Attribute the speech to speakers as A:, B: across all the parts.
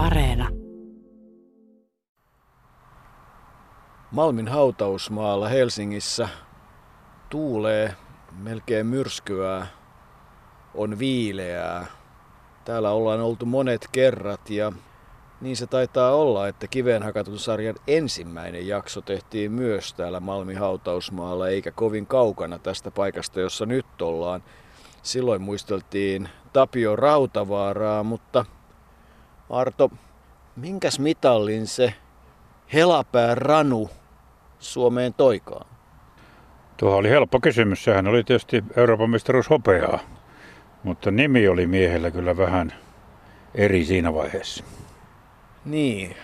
A: Areena.
B: Malmin hautausmaalla Helsingissä tuulee melkein myrskyää, on viileää. Täällä ollaan oltu monet kerrat ja niin se taitaa olla, että kiveen hakatun sarjan ensimmäinen jakso tehtiin myös täällä Malmin hautausmaalla, eikä kovin kaukana tästä paikasta, jossa nyt ollaan. Silloin muisteltiin Tapio Rautavaaraa, mutta Arto, minkäs mitallin se Helapää Ranu Suomeen toikaan?
C: Tuo oli helppo kysymys. Sehän oli tietysti Euroopan mestaruus hopeaa, mutta nimi oli miehellä kyllä vähän eri siinä vaiheessa.
B: Niin,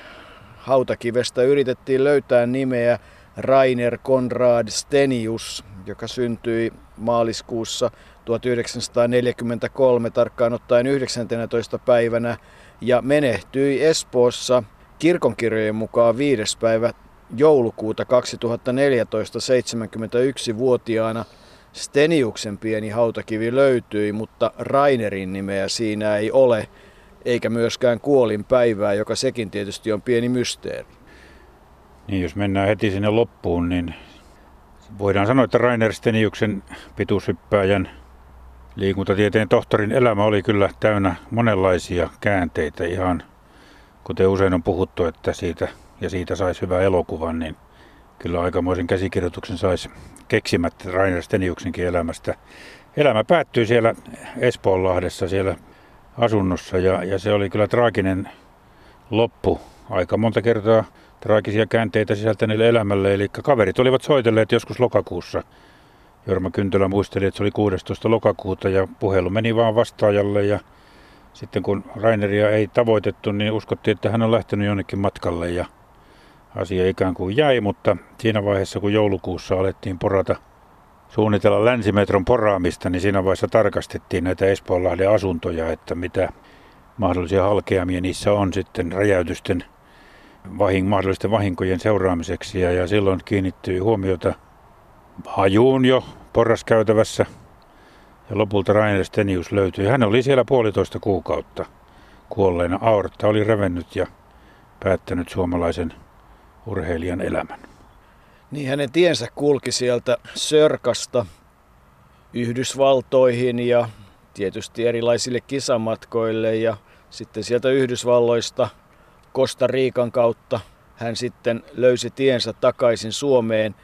B: hautakivestä yritettiin löytää nimeä Rainer Konrad Stenius, joka syntyi maaliskuussa 1943 tarkkaan ottaen 19. päivänä ja menehtyi Espoossa kirkonkirjojen mukaan 5. päivä joulukuuta 2014 71-vuotiaana. Steniuksen pieni hautakivi löytyi, mutta Rainerin nimeä siinä ei ole, eikä myöskään kuolin päivää, joka sekin tietysti on pieni mysteeri.
C: Niin, jos mennään heti sinne loppuun, niin voidaan sanoa, että Rainer Steniuksen pituushyppääjän liikuntatieteen tohtorin elämä oli kyllä täynnä monenlaisia käänteitä ihan kuten usein on puhuttu, että siitä ja siitä saisi hyvän elokuvan, niin kyllä aikamoisen käsikirjoituksen saisi keksimättä Rainer Steniuksenkin elämästä. Elämä päättyi siellä Espoonlahdessa siellä asunnossa ja, ja se oli kyllä traaginen loppu. Aika monta kertaa traagisia käänteitä sisältäneelle elämälle, eli kaverit olivat soitelleet joskus lokakuussa. Jorma Kyntölä muisteli, että se oli 16. lokakuuta ja puhelu meni vaan vastaajalle ja sitten kun Raineria ei tavoitettu, niin uskottiin, että hän on lähtenyt jonnekin matkalle ja asia ikään kuin jäi, mutta siinä vaiheessa kun joulukuussa alettiin porata, suunnitella länsimetron poraamista, niin siinä vaiheessa tarkastettiin näitä Espoonlahden asuntoja, että mitä mahdollisia halkeamia niissä on sitten räjäytysten vahing, mahdollisten vahinkojen seuraamiseksi. Ja, ja silloin kiinnittyi huomiota hajuun jo porraskäytävässä. Ja lopulta Rainer Stenius löytyi. Hän oli siellä puolitoista kuukautta kuolleena. Aortta oli revennyt ja päättänyt suomalaisen urheilijan elämän.
B: Niin hänen tiensä kulki sieltä Sörkasta Yhdysvaltoihin ja tietysti erilaisille kisamatkoille ja sitten sieltä Yhdysvalloista Costa Riikan kautta hän sitten löysi tiensä takaisin Suomeen.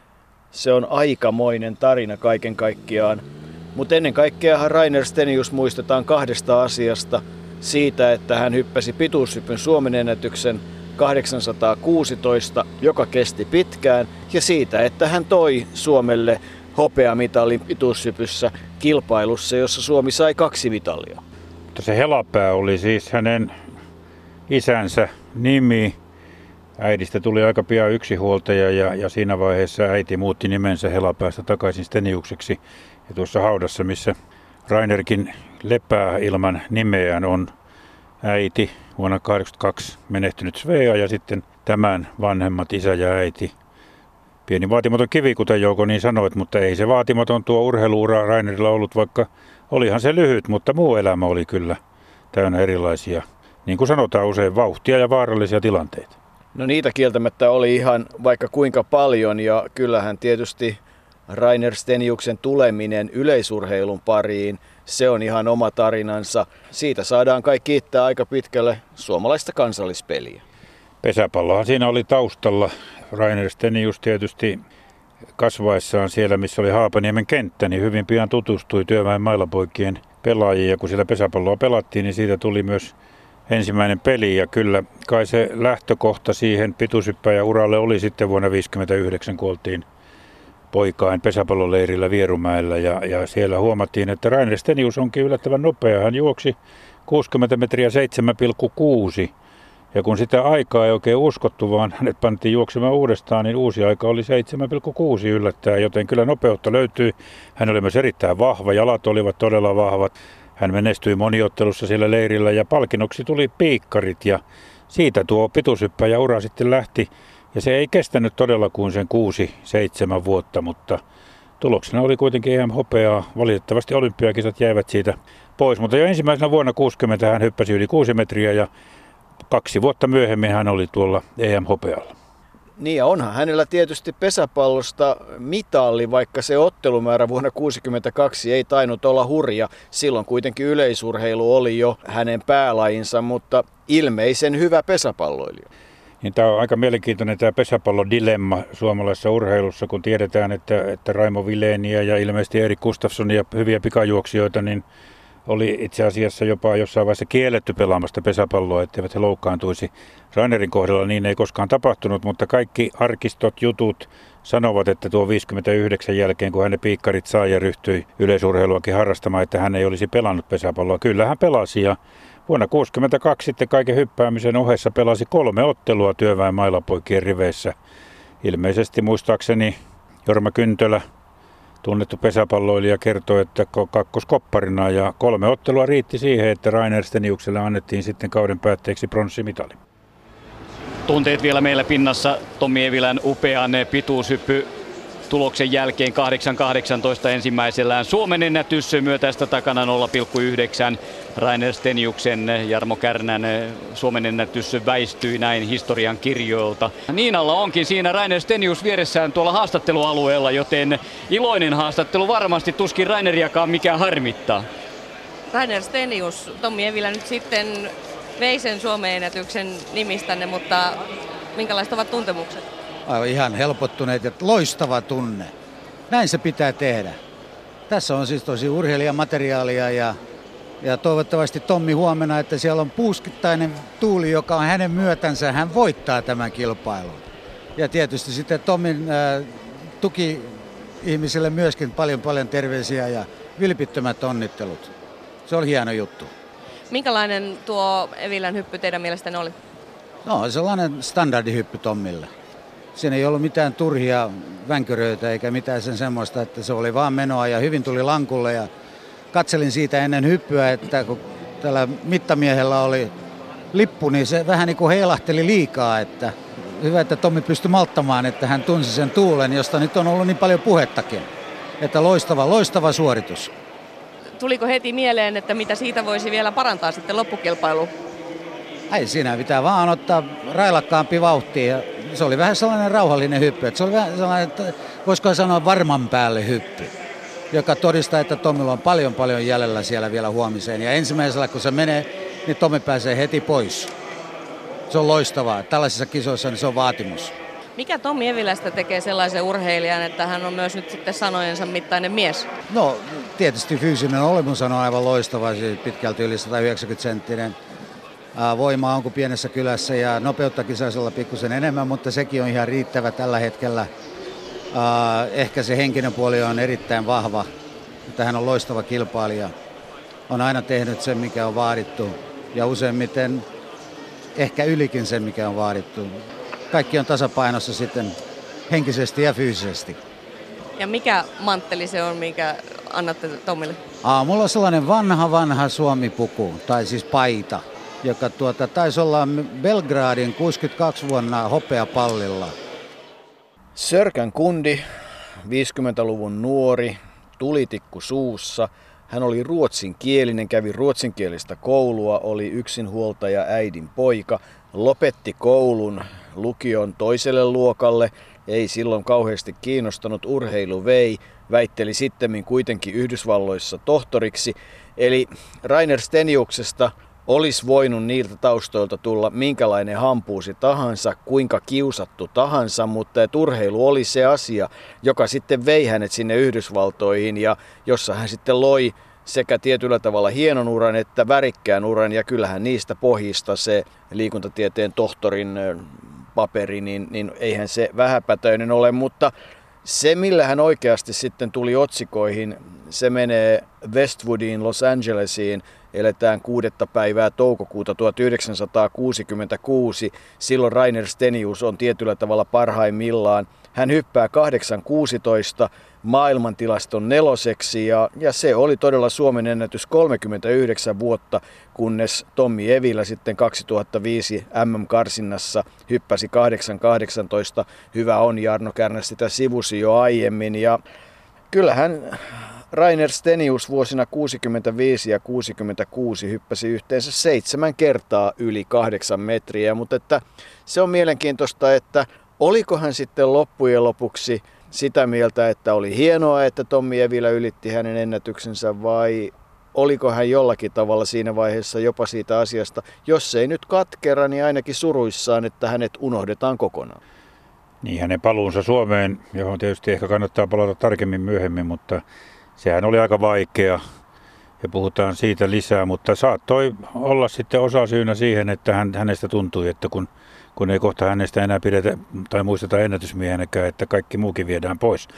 B: Se on aikamoinen tarina kaiken kaikkiaan. Mutta ennen kaikkea Rainer Stenius muistetaan kahdesta asiasta. Siitä, että hän hyppäsi pituushypyn Suomen ennätyksen 816, joka kesti pitkään, ja siitä, että hän toi Suomelle hopeamitalin pituushypyssä kilpailussa, jossa Suomi sai kaksi mitalia.
C: Se helapää oli siis hänen isänsä nimi. Äidistä tuli aika pian yksinhuoltaja ja, ja siinä vaiheessa äiti muutti nimensä helapäästä takaisin Steniukseksi. Ja tuossa haudassa, missä Rainerkin lepää ilman nimeään, on äiti vuonna 1982 menehtynyt Svea ja sitten tämän vanhemmat isä ja äiti. Pieni vaatimaton kivi, kuten Jouko niin sanoit, mutta ei se vaatimaton tuo urheiluura Rainerilla ollut, vaikka olihan se lyhyt, mutta muu elämä oli kyllä täynnä erilaisia, niin kuin sanotaan usein, vauhtia ja vaarallisia tilanteita.
B: No niitä kieltämättä oli ihan vaikka kuinka paljon ja kyllähän tietysti Rainer Steniuksen tuleminen yleisurheilun pariin – se on ihan oma tarinansa. Siitä saadaan kai kiittää aika pitkälle suomalaista kansallispeliä.
C: Pesäpallohan siinä oli taustalla. Rainer Stenius tietysti kasvaessaan siellä, missä oli Haapaniemen kenttä, niin hyvin pian tutustui työväen mailapoikien pelaajiin. Ja kun siellä pesäpalloa pelattiin, niin siitä tuli myös ensimmäinen peli. Ja kyllä kai se lähtökohta siihen pituushyppäjä-uralle oli sitten vuonna 1959, kun oltiin poikain pesäpalloleirillä Vierumäellä ja, ja siellä huomattiin, että Rainer Stenius onkin yllättävän nopea. Hän juoksi 60 metriä 7,6 ja kun sitä aikaa ei oikein uskottu, vaan hänet pantiin juoksemaan uudestaan, niin uusi aika oli 7,6 yllättää, joten kyllä nopeutta löytyi. Hän oli myös erittäin vahva, jalat olivat todella vahvat. Hän menestyi moniottelussa siellä leirillä ja palkinnoksi tuli piikkarit ja siitä tuo pituushyppäjä ura sitten lähti. Ja se ei kestänyt todella kuin sen kuusi, seitsemän vuotta, mutta tuloksena oli kuitenkin EM hopeaa. Valitettavasti olympiakisat jäivät siitä pois, mutta jo ensimmäisenä vuonna 60 hän hyppäsi yli 6 metriä ja kaksi vuotta myöhemmin hän oli tuolla EM-hopealla.
B: Niin ja onhan hänellä tietysti pesäpallosta mitalli, vaikka se ottelumäärä vuonna 1962 ei tainnut olla hurja. Silloin kuitenkin yleisurheilu oli jo hänen päälajinsa, mutta ilmeisen hyvä pesäpalloilija.
C: Niin tämä on aika mielenkiintoinen tämä pesäpallodilemma suomalaisessa urheilussa, kun tiedetään, että, että Raimo Vileeniä ja ilmeisesti Erik Gustafssonia hyviä pikajuoksijoita, niin oli itse asiassa jopa jossain vaiheessa kielletty pelaamasta pesäpalloa, etteivät he loukkaantuisi. Rainerin kohdalla niin ei koskaan tapahtunut, mutta kaikki arkistot, jutut sanovat, että tuo 59 jälkeen, kun hänen piikkarit sai ja ryhtyi yleisurheiluakin harrastamaan, että hän ei olisi pelannut pesäpalloa. Kyllä hän pelasi ja vuonna 1962 sitten kaiken hyppäämisen ohessa pelasi kolme ottelua työväen mailapoikien riveissä. Ilmeisesti muistaakseni Jorma Kyntölä tunnettu pesäpalloilija kertoi, että kakkoskopparina ja kolme ottelua riitti siihen, että Rainer Steniukselle annettiin sitten kauden päätteeksi pronssimitali.
A: Tunteet vielä meillä pinnassa Tommi Evilän upean pituushyppy tuloksen jälkeen 8.18 ensimmäisellään Suomen ennätys myötäistä takana 0,9. Rainer Steniuksen Jarmo Kärnän Suomen ennätys väistyi näin historian kirjoilta. Niinalla onkin siinä Rainer Stenius vieressään tuolla haastattelualueella, joten iloinen haastattelu varmasti tuskin Raineriakaan mikä harmittaa.
D: Rainer Stenius, Tommi Evilä nyt sitten vei sen Suomen ennätyksen nimistänne, mutta minkälaiset ovat tuntemukset?
E: Ihan helpottuneet, että loistava tunne. Näin se pitää tehdä. Tässä on siis tosi urheilijamateriaalia ja, ja toivottavasti Tommi huomenna, että siellä on puuskittainen tuuli, joka on hänen myötänsä. Hän voittaa tämän kilpailun. Ja tietysti sitten Tommin äh, tuki ihmisille myöskin paljon paljon terveisiä ja vilpittömät onnittelut. Se oli hieno juttu.
D: Minkälainen tuo Evilän hyppy teidän mielestänne oli?
E: No, sellainen standardihyppy Tommille siinä ei ollut mitään turhia vänköröitä eikä mitään sen semmoista, että se oli vaan menoa ja hyvin tuli lankulle ja katselin siitä ennen hyppyä, että kun tällä mittamiehellä oli lippu, niin se vähän niin kuin heilahteli liikaa, että hyvä, että Tommi pystyi malttamaan, että hän tunsi sen tuulen, josta nyt on ollut niin paljon puhettakin. Että loistava, loistava suoritus.
D: Tuliko heti mieleen, että mitä siitä voisi vielä parantaa sitten loppukilpailu?
E: Ei siinä pitää vaan ottaa railakkaampi vauhti ja se oli vähän sellainen rauhallinen hyppy. Että se oli vähän sellainen, että voisiko sanoa varman päälle hyppy, joka todistaa, että Tomilla on paljon paljon jäljellä siellä vielä huomiseen. Ja ensimmäisellä kun se menee, niin Tomi pääsee heti pois. Se on loistavaa. Tällaisissa kisoissa niin se on vaatimus.
D: Mikä Tommi Evilästä tekee sellaisen urheilijan, että hän on myös nyt sitten sanojensa mittainen mies?
E: No tietysti fyysinen olemus on aivan loistava, siis pitkälti yli 190 senttinen voimaa on kuin pienessä kylässä ja nopeuttakin saisi olla pikkusen enemmän, mutta sekin on ihan riittävä tällä hetkellä. Ehkä se henkinen puoli on erittäin vahva, mutta hän on loistava kilpailija. On aina tehnyt sen, mikä on vaadittu ja useimmiten ehkä ylikin sen, mikä on vaadittu. Kaikki on tasapainossa sitten henkisesti ja fyysisesti.
D: Ja mikä mantteli se on, minkä annatte Tomille?
E: Aa, mulla on sellainen vanha, vanha suomipuku, tai siis paita joka tuota, taisi olla Belgradin 62 vuonna hopeapallilla.
B: Sörkän kundi, 50-luvun nuori, tulitikku suussa. Hän oli ruotsinkielinen, kävi ruotsinkielistä koulua, oli yksinhuoltaja äidin poika, lopetti koulun lukion toiselle luokalle, ei silloin kauheasti kiinnostanut, urheilu vei, väitteli sitten kuitenkin Yhdysvalloissa tohtoriksi. Eli Rainer Steniuksesta olisi voinut niiltä taustoilta tulla minkälainen hampuusi tahansa, kuinka kiusattu tahansa, mutta että urheilu oli se asia, joka sitten vei hänet sinne Yhdysvaltoihin ja jossa hän sitten loi sekä tietyllä tavalla hienon uran että värikkään uran. Ja kyllähän niistä pohjista se liikuntatieteen tohtorin paperi, niin, niin eihän se vähäpätöinen ole, mutta se millä hän oikeasti sitten tuli otsikoihin, se menee Westwoodiin, Los Angelesiin, eletään kuudetta päivää toukokuuta 1966. Silloin Rainer Stenius on tietyllä tavalla parhaimmillaan. Hän hyppää 8.16 maailmantilaston neloseksi ja, ja se oli todella Suomen ennätys 39 vuotta, kunnes Tommi Evilä sitten 2005 MM-karsinnassa hyppäsi 8.18. Hyvä on, Jarno Kärnä sitä sivusi jo aiemmin ja kyllähän Rainer Stenius vuosina 65 ja 66 hyppäsi yhteensä seitsemän kertaa yli kahdeksan metriä, mutta että se on mielenkiintoista, että oliko hän sitten loppujen lopuksi sitä mieltä, että oli hienoa, että Tommi Evilä ylitti hänen ennätyksensä vai oliko hän jollakin tavalla siinä vaiheessa jopa siitä asiasta, jos ei nyt katkera, niin ainakin suruissaan, että hänet unohdetaan kokonaan.
C: Niin hänen paluunsa Suomeen, johon tietysti ehkä kannattaa palata tarkemmin myöhemmin, mutta sehän oli aika vaikea ja puhutaan siitä lisää, mutta saattoi olla sitten osa syynä siihen, että hän, hänestä tuntui, että kun kun ei kohta hänestä enää pidetä tai muisteta ennätysmiehenäkään, että kaikki muukin viedään pois.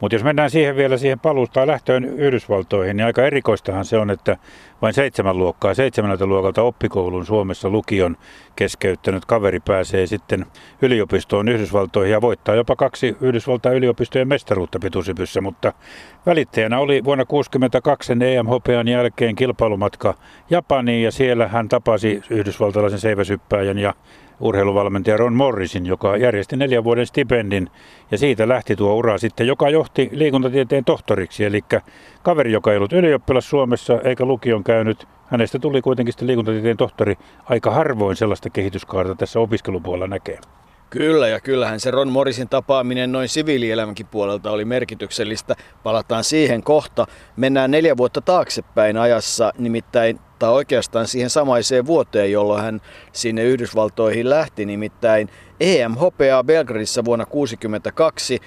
C: Mutta jos mennään siihen vielä siihen paluusta lähtöön Yhdysvaltoihin, niin aika erikoistahan se on, että vain seitsemän luokkaa, seitsemänältä luokalta oppikoulun Suomessa lukion keskeyttänyt kaveri pääsee sitten yliopistoon Yhdysvaltoihin ja voittaa jopa kaksi Yhdysvaltain yliopistojen mestaruutta pituusipyssä, mutta välittäjänä oli vuonna 1962 EM-hopean jälkeen kilpailumatka Japaniin ja siellä hän tapasi yhdysvaltalaisen seiväsyppääjän ja urheiluvalmentaja Ron Morrisin, joka järjesti neljän vuoden stipendin ja siitä lähti tuo ura sitten, joka johti liikuntatieteen tohtoriksi. Eli kaveri, joka ei ollut ylioppilas Suomessa eikä lukion käynyt, hänestä tuli kuitenkin sitten liikuntatieteen tohtori. Aika harvoin sellaista kehityskaarta tässä opiskelupuolella näkee.
B: Kyllä, ja kyllähän se Ron Morrisin tapaaminen noin siviilielämänkin puolelta oli merkityksellistä. Palataan siihen kohta. Mennään neljä vuotta taaksepäin ajassa, nimittäin tai oikeastaan siihen samaiseen vuoteen, jolloin hän sinne Yhdysvaltoihin lähti, nimittäin EM-hopeaa Belgradissa vuonna 1962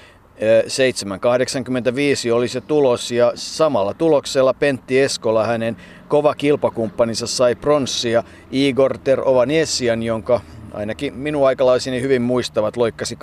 B: 785 oli se tulos ja samalla tuloksella Pentti Eskola hänen kova kilpakumppaninsa sai pronssia Igor Terovanesian, jonka ainakin minun aikalaisini hyvin muistavat, loikkasi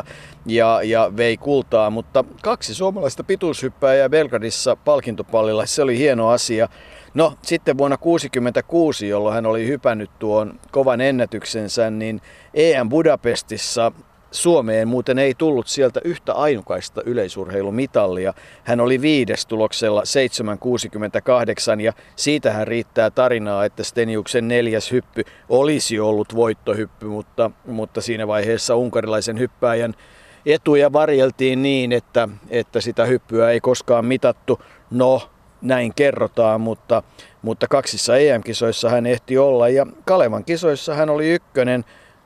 B: 8-19 ja, ja vei kultaa, mutta kaksi suomalaista pituushyppääjää Belgradissa palkintopallilla, se oli hieno asia. No sitten vuonna 1966, jolloin hän oli hypännyt tuon kovan ennätyksensä, niin EM Budapestissa Suomeen muuten ei tullut sieltä yhtä ainukaista yleisurheilumitalia. Hän oli viides tuloksella 768 ja siitähän riittää tarinaa, että Steniuksen neljäs hyppy olisi ollut voittohyppy, mutta, mutta siinä vaiheessa unkarilaisen hyppääjän etuja varjeltiin niin, että, että sitä hyppyä ei koskaan mitattu. No, näin kerrotaan, mutta, mutta kaksissa EM-kisoissa hän ehti olla ja Kalevan kisoissa hän oli ykkönen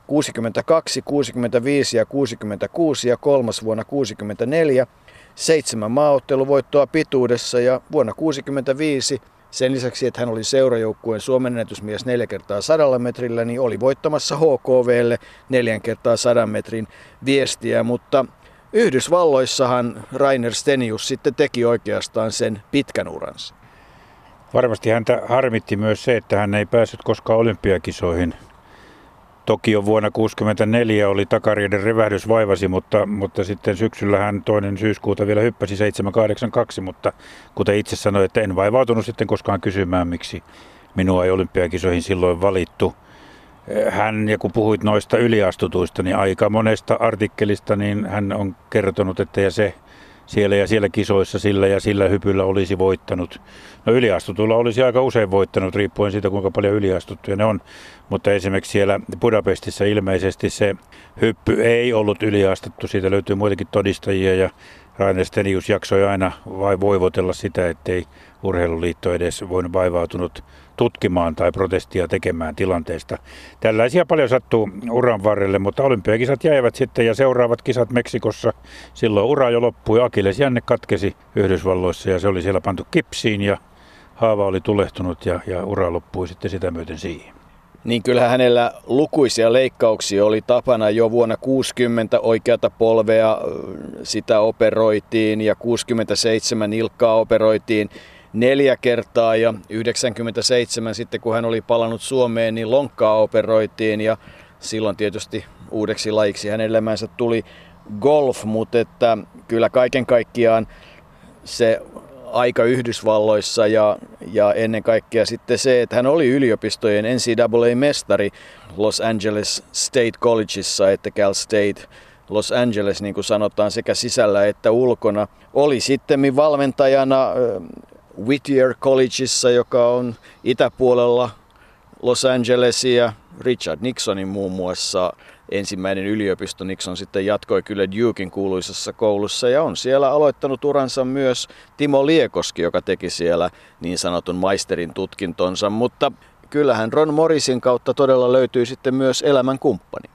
B: 62, 65 ja 66 ja kolmas vuonna 64, seitsemän maaotteluvoittoa pituudessa ja vuonna 65 sen lisäksi, että hän oli seurajoukkueen Suomen ennätysmies neljä kertaa sadalla metrillä, niin oli voittamassa HKVlle neljän kertaa sadan metrin viestiä, mutta Yhdysvalloissahan Rainer Stenius sitten teki oikeastaan sen pitkän uransa.
C: Varmasti häntä harmitti myös se, että hän ei päässyt koskaan olympiakisoihin. Tokio vuonna 1964 oli takariiden revähdys vaivasi, mutta, mutta sitten syksyllä hän toinen syyskuuta vielä hyppäsi 782, mutta kuten itse sanoin, että en vaivautunut sitten koskaan kysymään, miksi minua ei olympiakisoihin silloin valittu. Hän, ja kun puhuit noista yliastutuista, niin aika monesta artikkelista, niin hän on kertonut, että ja se siellä ja siellä kisoissa sillä ja sillä hypyllä olisi voittanut. No yliastutuilla olisi aika usein voittanut, riippuen siitä kuinka paljon yliastuttuja ne on. Mutta esimerkiksi siellä Budapestissa ilmeisesti se hyppy ei ollut yliastuttu. Siitä löytyy muitakin todistajia ja Rainer Stenius jaksoi aina vai voivotella sitä, ettei urheiluliitto edes voinut vaivautunut tutkimaan tai protestia tekemään tilanteesta. Tällaisia paljon sattuu uran varrelle, mutta olympiakisat jäivät sitten ja seuraavat kisat Meksikossa. Silloin ura jo loppui, Akilles jänne katkesi Yhdysvalloissa ja se oli siellä pantu kipsiin ja haava oli tulehtunut ja, ja ura loppui sitten sitä myöten siihen.
B: Niin kyllähän hänellä lukuisia leikkauksia oli tapana jo vuonna 60 oikeata polvea, sitä operoitiin ja 67 nilkkaa operoitiin neljä kertaa ja 97 sitten kun hän oli palannut Suomeen, niin lonkkaa operoitiin ja silloin tietysti uudeksi lajiksi hänen elämänsä tuli golf, mutta että kyllä kaiken kaikkiaan se aika Yhdysvalloissa ja, ja ennen kaikkea sitten se, että hän oli yliopistojen NCAA-mestari Los Angeles State Collegeissa, että Cal State Los Angeles, niin kuin sanotaan, sekä sisällä että ulkona. Oli sitten valmentajana Whittier Collegeissa, joka on itäpuolella Los Angelesia, Richard Nixonin muun muassa ensimmäinen yliopisto. Nixon sitten jatkoi kyllä Dukein kuuluisessa koulussa ja on siellä aloittanut uransa myös Timo Liekoski, joka teki siellä niin sanotun maisterin tutkintonsa, mutta kyllähän Ron Morrisin kautta todella löytyy sitten myös elämän kumppani.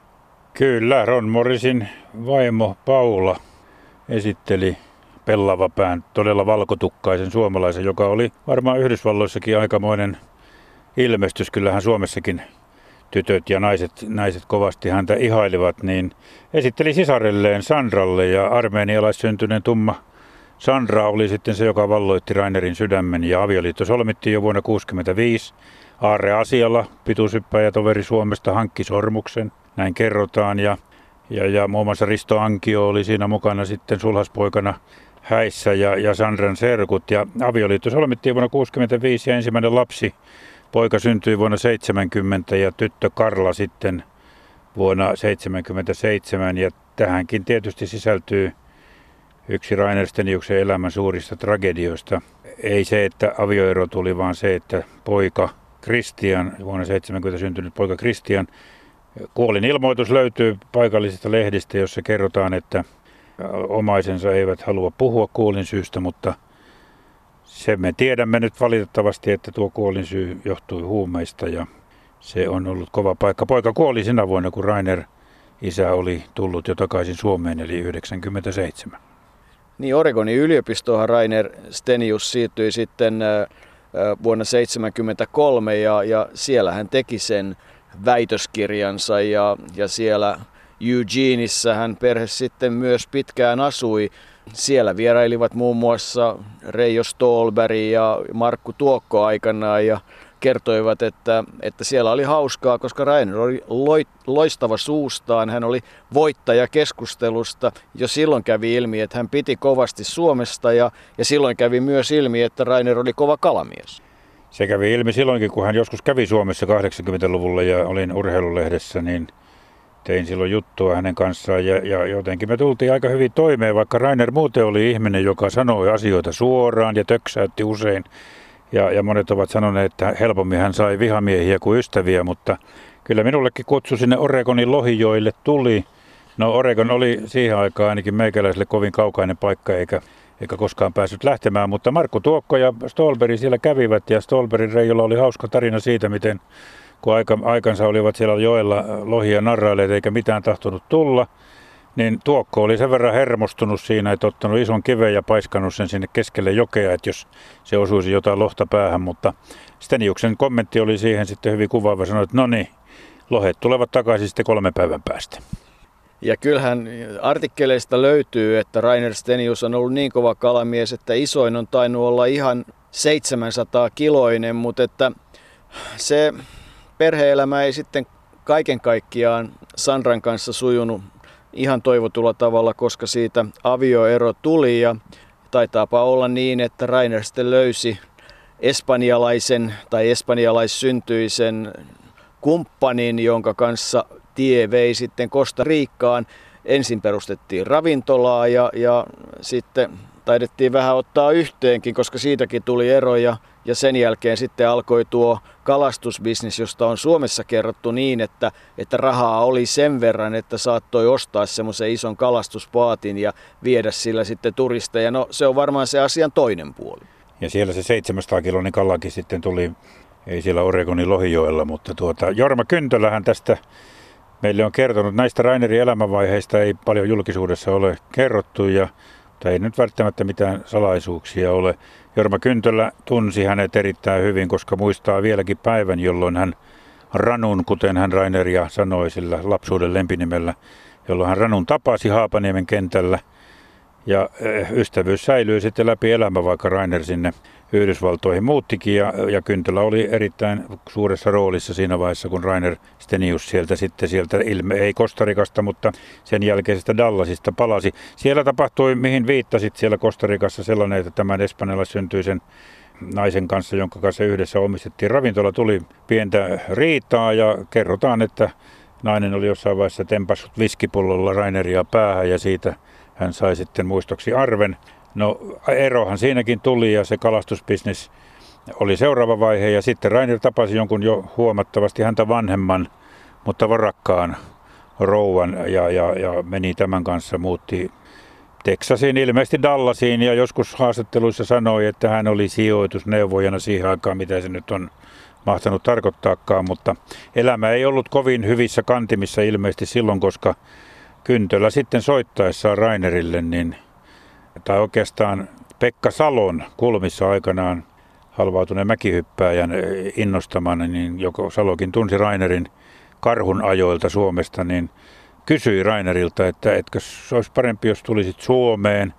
C: Kyllä, Ron Morrisin vaimo Paula esitteli pellavapään todella valkotukkaisen suomalaisen, joka oli varmaan Yhdysvalloissakin aikamoinen ilmestys. Kyllähän Suomessakin tytöt ja naiset, naiset kovasti häntä ihailivat, niin esitteli sisarelleen Sandralle ja armeenialaissyntyneen tumma Sandra oli sitten se, joka valloitti Rainerin sydämen ja avioliitto solmittiin jo vuonna 1965. Aarre Asialla, pituushyppäjä toveri Suomesta, hankki sormuksen, näin kerrotaan. Ja, ja, ja muun muassa Risto Ankio oli siinä mukana sitten sulhaspoikana häissä ja, ja Sandran serkut. Ja avioliitto solmittiin vuonna 1965 ja ensimmäinen lapsi Poika syntyi vuonna 70 ja tyttö Karla sitten vuonna 77 ja tähänkin tietysti sisältyy yksi Rainer Steniuksen elämän suurista tragedioista. Ei se, että avioero tuli, vaan se, että poika Christian, vuonna 70 syntynyt poika Christian, kuolin ilmoitus löytyy paikallisista lehdistä, jossa kerrotaan, että omaisensa eivät halua puhua kuolin syystä, mutta se me tiedämme nyt valitettavasti, että tuo kuolin syy johtui huumeista ja se on ollut kova paikka. Poika kuoli sinä vuonna, kun Rainer isä oli tullut jo takaisin Suomeen, eli 97.
B: Niin, Oregonin yliopistohan Rainer Stenius siirtyi sitten vuonna 1973 ja, ja siellä hän teki sen väitöskirjansa ja, ja siellä Eugeneissa hän perhe sitten myös pitkään asui. Siellä vierailivat muun muassa Reijo Stolberg ja Markku Tuokko aikanaan ja kertoivat, että, että siellä oli hauskaa, koska Rainer oli loistava suustaan, hän oli voittaja keskustelusta. Jo silloin kävi ilmi, että hän piti kovasti Suomesta ja, ja silloin kävi myös ilmi, että Rainer oli kova kalamies.
C: Se kävi ilmi silloinkin, kun hän joskus kävi Suomessa 80-luvulla ja olin urheilulehdessä, niin tein silloin juttua hänen kanssaan ja, ja jotenkin me tultiin aika hyvin toimeen, vaikka Rainer muuten oli ihminen, joka sanoi asioita suoraan ja töksäytti usein. Ja, ja monet ovat sanoneet, että helpommin hän sai vihamiehiä kuin ystäviä, mutta kyllä minullekin kutsu sinne Oregonin lohijoille tuli. No Oregon oli siihen aikaan ainakin meikäläiselle kovin kaukainen paikka eikä, eikä koskaan päässyt lähtemään, mutta Markku Tuokko ja Stolberi siellä kävivät ja Stolberin Reijolla oli hauska tarina siitä, miten kun aika, aikansa olivat siellä joella lohia narrailleet eikä mitään tahtonut tulla, niin Tuokko oli sen verran hermostunut siinä, että ottanut ison kiven ja paiskannut sen sinne keskelle jokea, että jos se osuisi jotain lohta päähän, mutta Steniuksen kommentti oli siihen sitten hyvin kuvaava, sanoi, että no niin, lohet tulevat takaisin sitten kolme päivän päästä.
B: Ja kyllähän artikkeleista löytyy, että Rainer Stenius on ollut niin kova kalamies, että isoin on tainnut olla ihan 700 kiloinen, mutta että se perheelämä ei sitten kaiken kaikkiaan Sandran kanssa sujunut ihan toivotulla tavalla, koska siitä avioero tuli ja taitaapa olla niin, että Rainer sitten löysi espanjalaisen tai espanjalaissyntyisen kumppanin, jonka kanssa tie vei sitten Costa Riikkaan. Ensin perustettiin ravintolaa ja, ja sitten taidettiin vähän ottaa yhteenkin, koska siitäkin tuli eroja. Ja sen jälkeen sitten alkoi tuo kalastusbisnis, josta on Suomessa kerrottu niin, että, että rahaa oli sen verran, että saattoi ostaa semmoisen ison kalastuspaatin ja viedä sillä sitten turisteja. No se on varmaan se asian toinen puoli.
C: Ja siellä se 700 kiloinen kallakin sitten tuli, ei siellä Oregonin Lohijoella, mutta tuota, Jorma Kyntölähän tästä meille on kertonut. Näistä Rainerin elämänvaiheista ei paljon julkisuudessa ole kerrottu ja mutta ei nyt välttämättä mitään salaisuuksia ole. Jorma Kyntölä tunsi hänet erittäin hyvin, koska muistaa vieläkin päivän, jolloin hän Ranun, kuten hän Raineria sanoi sillä lapsuuden lempinimellä, jolloin hän Ranun tapasi Haapaniemen kentällä. Ja eh, ystävyys säilyy sitten läpi elämä, vaikka Rainer sinne Yhdysvaltoihin muuttikin ja, ja Kyntölä oli erittäin suuressa roolissa siinä vaiheessa, kun Rainer Stenius sieltä sitten sieltä ilme, ei Kostarikasta, mutta sen jälkeisestä Dallasista palasi. Siellä tapahtui, mihin viittasit siellä Kostarikassa sellainen, että tämän espanjalaissyntyisen naisen kanssa, jonka kanssa yhdessä omistettiin ravintola, tuli pientä riitaa ja kerrotaan, että nainen oli jossain vaiheessa tempassut viskipullolla Raineria päähän ja siitä hän sai sitten muistoksi arven. No erohan siinäkin tuli ja se kalastusbisnes oli seuraava vaihe. Ja sitten Rainer tapasi jonkun jo huomattavasti häntä vanhemman mutta varakkaan rouvan ja, ja, ja meni tämän kanssa, muutti Texasiin, ilmeisesti Dallasiin. Ja joskus haastatteluissa sanoi, että hän oli sijoitusneuvojana siihen aikaan, mitä se nyt on mahtanut tarkoittaakaan, mutta elämä ei ollut kovin hyvissä kantimissa ilmeisesti silloin, koska Kyntölä sitten soittaessaan Rainerille, niin, tai oikeastaan Pekka Salon kulmissa aikanaan halvautuneen mäkihyppääjän innostamana, niin joko Salokin tunsi Rainerin karhun ajoilta Suomesta, niin kysyi Rainerilta, että etkö se olisi parempi, jos tulisit Suomeen.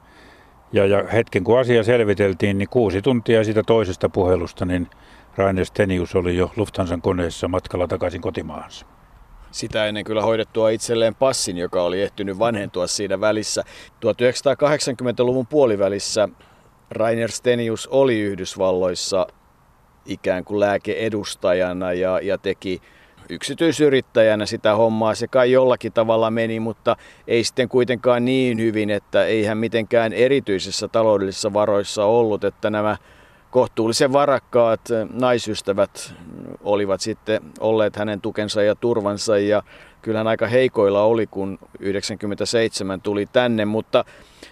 C: Ja, ja hetken kun asia selviteltiin, niin kuusi tuntia siitä toisesta puhelusta, niin Rainer Stenius oli jo Lufthansan koneessa matkalla takaisin kotimaahansa.
B: Sitä ennen kyllä hoidettua itselleen passin, joka oli ehtynyt vanhentua siinä välissä. 1980-luvun puolivälissä Rainer Stenius oli Yhdysvalloissa ikään kuin lääkeedustajana ja, ja teki yksityisyrittäjänä sitä hommaa. Se kai jollakin tavalla meni, mutta ei sitten kuitenkaan niin hyvin, että ei hän mitenkään erityisissä taloudellisissa varoissa ollut, että nämä kohtuullisen varakkaat naisystävät olivat sitten olleet hänen tukensa ja turvansa ja kyllähän aika heikoilla oli, kun 97 tuli tänne, mutta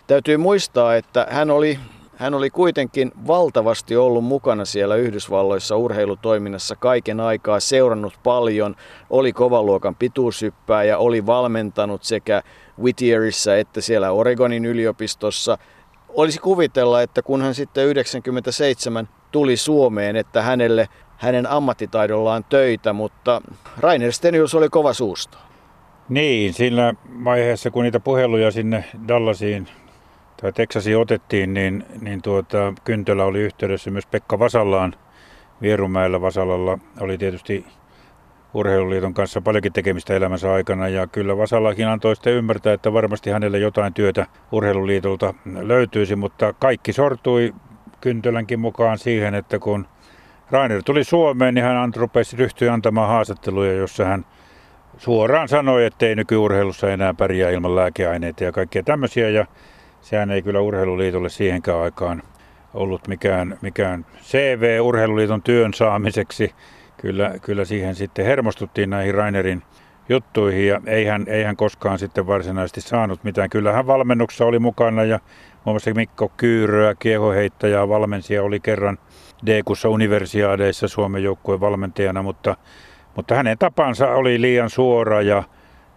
B: täytyy muistaa, että hän oli hän oli kuitenkin valtavasti ollut mukana siellä Yhdysvalloissa urheilutoiminnassa kaiken aikaa, seurannut paljon, oli kovaluokan pituushyppää ja oli valmentanut sekä Whittierissä että siellä Oregonin yliopistossa. Olisi kuvitella, että kun hän sitten 97 tuli Suomeen, että hänelle hänen ammattitaidollaan töitä, mutta Rainer Stenius oli kova suusta.
C: Niin, sillä vaiheessa kun niitä puheluja sinne Dallasiin tai Texasiin otettiin, niin, niin tuota, Kyntölä oli yhteydessä myös Pekka Vasallaan Vierumäellä. Vasalalla oli tietysti Urheiluliiton kanssa paljonkin tekemistä elämänsä aikana ja kyllä Vasallakin antoi sitten ymmärtää, että varmasti hänelle jotain työtä Urheiluliitolta löytyisi, mutta kaikki sortui Kyntölänkin mukaan siihen, että kun Rainer tuli Suomeen, niin hän rupesi ryhtyä antamaan haastatteluja, jossa hän suoraan sanoi, että ei nykyurheilussa enää pärjää ilman lääkeaineita ja kaikkea tämmöisiä. Ja sehän ei kyllä Urheiluliitolle siihenkään aikaan ollut mikään, mikään CV Urheiluliiton työn saamiseksi. Kyllä, kyllä siihen sitten hermostuttiin näihin Rainerin juttuihin ja ei hän, ei hän koskaan sitten varsinaisesti saanut mitään. Kyllähän valmennuksessa oli mukana ja muun muassa Mikko Kyyröä, kiehoheittäjää, valmensia oli kerran D-kussa universiaadeissa Suomen joukkueen valmentajana, mutta, mutta hänen tapansa oli liian suora ja,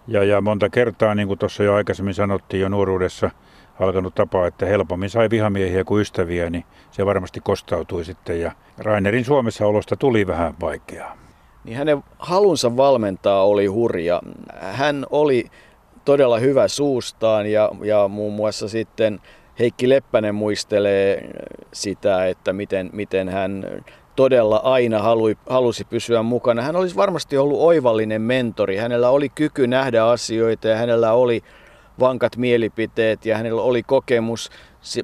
C: ja, ja monta kertaa, niin kuin tuossa jo aikaisemmin sanottiin jo nuoruudessa – alkanut tapa, että helpommin sai vihamiehiä kuin ystäviä, niin se varmasti kostautui sitten ja Rainerin Suomessa olosta tuli vähän vaikeaa.
B: Niin hänen halunsa valmentaa oli hurja. Hän oli todella hyvä suustaan ja, ja muun muassa sitten Heikki Leppänen muistelee sitä, että miten, miten hän todella aina halui, halusi pysyä mukana. Hän olisi varmasti ollut oivallinen mentori. Hänellä oli kyky nähdä asioita ja hänellä oli vankat mielipiteet ja hänellä oli kokemus.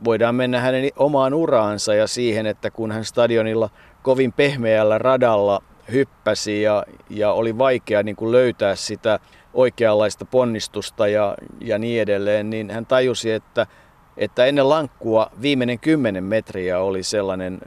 B: Voidaan mennä hänen omaan uraansa ja siihen, että kun hän stadionilla kovin pehmeällä radalla hyppäsi ja, ja oli vaikea niin kuin löytää sitä oikeanlaista ponnistusta ja, ja niin edelleen, niin hän tajusi, että, että ennen lankkua viimeinen kymmenen metriä oli sellainen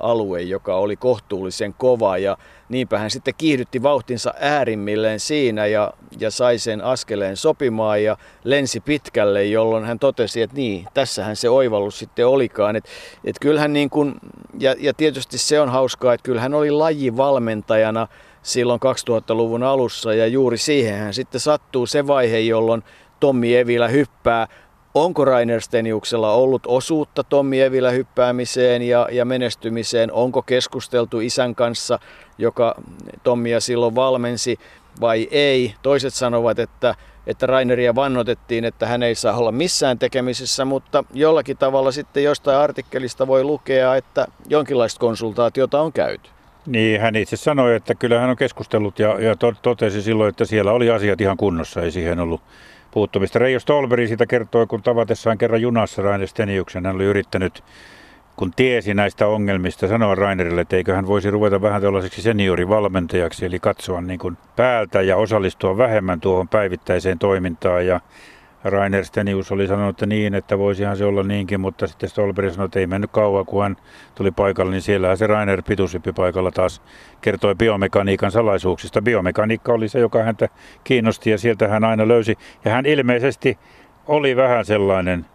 B: alue, joka oli kohtuullisen kova ja niinpä hän sitten kiihdytti vauhtinsa äärimmilleen siinä ja, ja sai sen askeleen sopimaan ja lensi pitkälle, jolloin hän totesi, että niin, tässähän se oivallus sitten olikaan. Et, et kyllähän niin kuin, ja, ja tietysti se on hauskaa, että kyllähän oli lajivalmentajana silloin 2000-luvun alussa ja juuri siihen hän sitten sattuu se vaihe, jolloin Tommi Evilä hyppää Onko Rainer Steniuksella ollut osuutta Tommi Evilä hyppäämiseen ja, ja menestymiseen? Onko keskusteltu isän kanssa, joka Tommia silloin valmensi vai ei? Toiset sanovat, että, että Raineria vannotettiin, että hän ei saa olla missään tekemisissä, mutta jollakin tavalla sitten jostain artikkelista voi lukea, että jonkinlaista konsultaatiota on käyty.
C: Niin, hän itse sanoi, että kyllä hän on keskustellut ja, ja totesi silloin, että siellä oli asiat ihan kunnossa, ei siihen ollut puuttumista. Reijo Stolberi siitä kertoi, kun tavatessaan kerran junassa Rainer Steniuksen, hän oli yrittänyt kun tiesi näistä ongelmista, sanoa Rainerille, että eikö hän voisi ruveta vähän tällaiseksi seniorivalmentajaksi, eli katsoa niin kuin päältä ja osallistua vähemmän tuohon päivittäiseen toimintaan. Ja Rainer Stenius oli sanonut, että niin, että voisihan se olla niinkin, mutta sitten Stolberg sanoi, että ei mennyt kauan, kun hän tuli paikalle, niin siellähän se Rainer pituushyppi paikalla taas kertoi biomekaniikan salaisuuksista. Biomekaniikka oli se, joka häntä kiinnosti ja sieltä hän aina löysi. Ja hän ilmeisesti oli vähän sellainen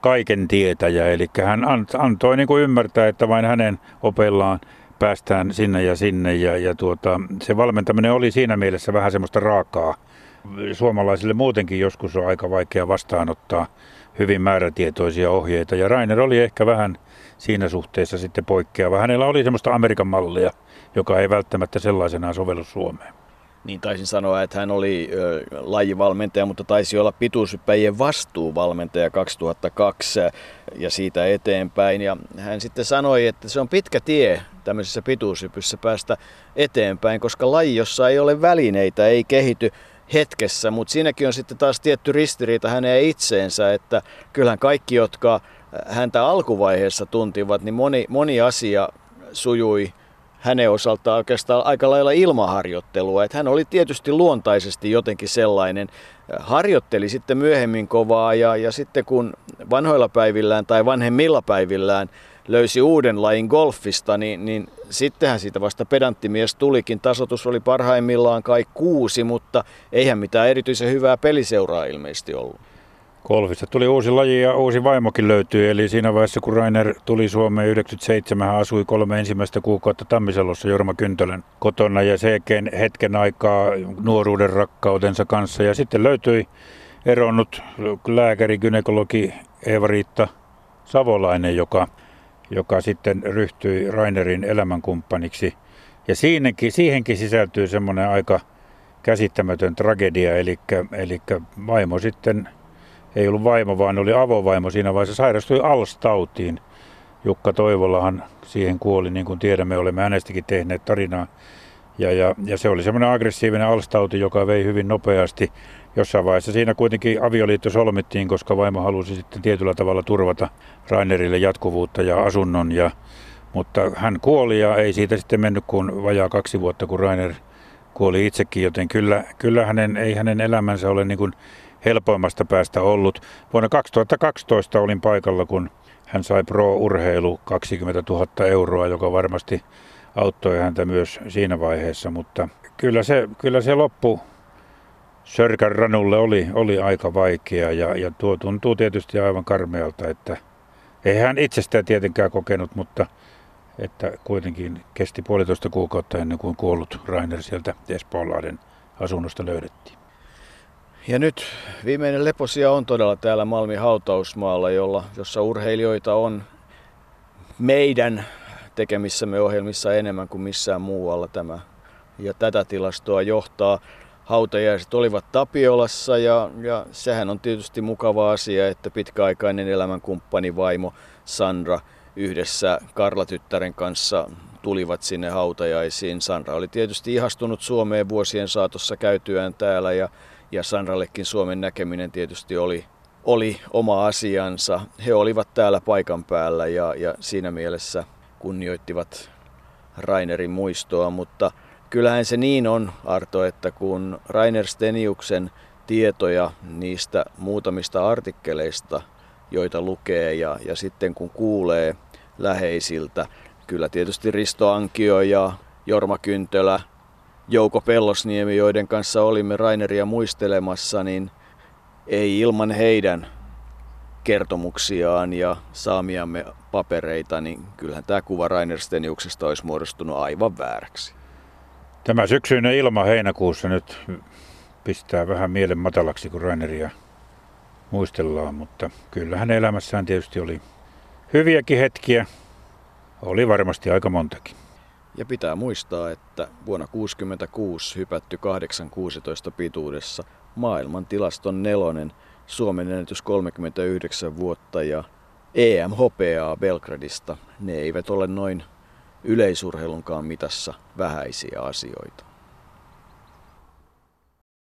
C: kaiken tietäjä, eli hän antoi niin kuin ymmärtää, että vain hänen opellaan päästään sinne ja sinne. Ja, ja tuota, se valmentaminen oli siinä mielessä vähän semmoista raakaa suomalaisille muutenkin joskus on aika vaikea vastaanottaa hyvin määrätietoisia ohjeita. Ja Rainer oli ehkä vähän siinä suhteessa sitten poikkeava. Hänellä oli semmoista Amerikan mallia, joka ei välttämättä sellaisenaan sovellu Suomeen.
B: Niin taisin sanoa, että hän oli ö, lajivalmentaja, mutta taisi olla pituushyppäjien vastuuvalmentaja 2002 ja siitä eteenpäin. Ja hän sitten sanoi, että se on pitkä tie tämmöisessä pituushypyssä päästä eteenpäin, koska laji, jossa ei ole välineitä, ei kehity hetkessä, mutta siinäkin on sitten taas tietty ristiriita häneen itseensä, että kyllähän kaikki, jotka häntä alkuvaiheessa tuntivat, niin moni, moni asia sujui hänen osaltaan oikeastaan aika lailla ilmaharjoittelua. Että hän oli tietysti luontaisesti jotenkin sellainen, harjoitteli sitten myöhemmin kovaa ja, ja sitten kun vanhoilla päivillään tai vanhemmilla päivillään löysi uuden lajin golfista, niin, niin sittenhän siitä vasta pedanttimies tulikin. Tasotus oli parhaimmillaan kai kuusi, mutta eihän mitään erityisen hyvää peliseuraa ilmeisesti ollut.
C: Golfista tuli uusi laji ja uusi vaimokin löytyi. Eli siinä vaiheessa, kun Rainer tuli Suomeen 97, hän asui kolme ensimmäistä kuukautta Tammiselossa Jorma Kyntölän kotona ja sen hetken aikaa nuoruuden rakkautensa kanssa. Ja sitten löytyi eronnut lääkäri, gynekologi Eeva-Riitta Savolainen, joka joka sitten ryhtyi Rainerin elämänkumppaniksi. Ja siinäkin, siihenkin sisältyy semmoinen aika käsittämätön tragedia, eli, eli vaimo sitten, ei ollut vaimo, vaan oli avovaimo siinä vaiheessa, sairastui alstautiin. Jukka Toivolahan siihen kuoli, niin kuin tiedämme, olemme hänestäkin tehneet tarinaa. Ja, ja, ja se oli semmoinen aggressiivinen alstauti, joka vei hyvin nopeasti. Jossain vaiheessa siinä kuitenkin avioliitto solmittiin, koska vaimo halusi sitten tietyllä tavalla turvata Rainerille jatkuvuutta ja asunnon. Ja, mutta hän kuoli ja ei siitä sitten mennyt kuin vajaa kaksi vuotta, kun Rainer kuoli itsekin, joten kyllä, kyllä hänen, ei hänen elämänsä ole niin kuin helpoimmasta päästä ollut. Vuonna 2012 olin paikalla, kun hän sai Pro-urheilu 20 000 euroa, joka varmasti auttoi häntä myös siinä vaiheessa, mutta kyllä se, kyllä se loppu Sörkän ranulle oli, oli aika vaikea ja, ja tuo tuntuu tietysti aivan karmealta, että ei hän itsestään tietenkään kokenut, mutta että kuitenkin kesti puolitoista kuukautta ennen kuin kuollut Rainer sieltä Espoonlahden asunnosta löydettiin.
B: Ja nyt viimeinen leposia on todella täällä Malmin hautausmaalla, jolla, jossa urheilijoita on meidän tekemissämme ohjelmissa enemmän kuin missään muualla tämä. Ja tätä tilastoa johtaa hautajaiset olivat Tapiolassa ja, ja sehän on tietysti mukava asia, että pitkäaikainen elämänkumppani vaimo Sandra yhdessä Karla-tyttären kanssa tulivat sinne hautajaisiin. Sandra oli tietysti ihastunut Suomeen vuosien saatossa käytyään täällä ja, ja Sandrallekin Suomen näkeminen tietysti oli, oli oma asiansa. He olivat täällä paikan päällä ja, ja siinä mielessä kunnioittivat Rainerin muistoa, mutta kyllähän se niin on, Arto, että kun Rainer Steniuksen tietoja niistä muutamista artikkeleista, joita lukee ja, ja sitten kun kuulee läheisiltä, kyllä tietysti Risto Ankio ja Jorma Kyntölä, Jouko Pellosniemi, joiden kanssa olimme Raineria muistelemassa, niin ei ilman heidän kertomuksiaan ja saamiamme papereita, niin kyllähän tämä kuva Rainer Steniuksesta olisi muodostunut aivan vääräksi.
C: Tämä syksyinen ilma heinäkuussa nyt pistää vähän mielen matalaksi, kun Raineria muistellaan, mutta kyllähän elämässään tietysti oli hyviäkin hetkiä. Oli varmasti aika montakin.
B: Ja pitää muistaa, että vuonna 1966 hypätty 8.16 pituudessa maailman tilaston nelonen, Suomen ennätys 39 vuotta ja EM hopeaa Belgradista. Ne eivät ole noin yleisurheilunkaan mitassa vähäisiä asioita.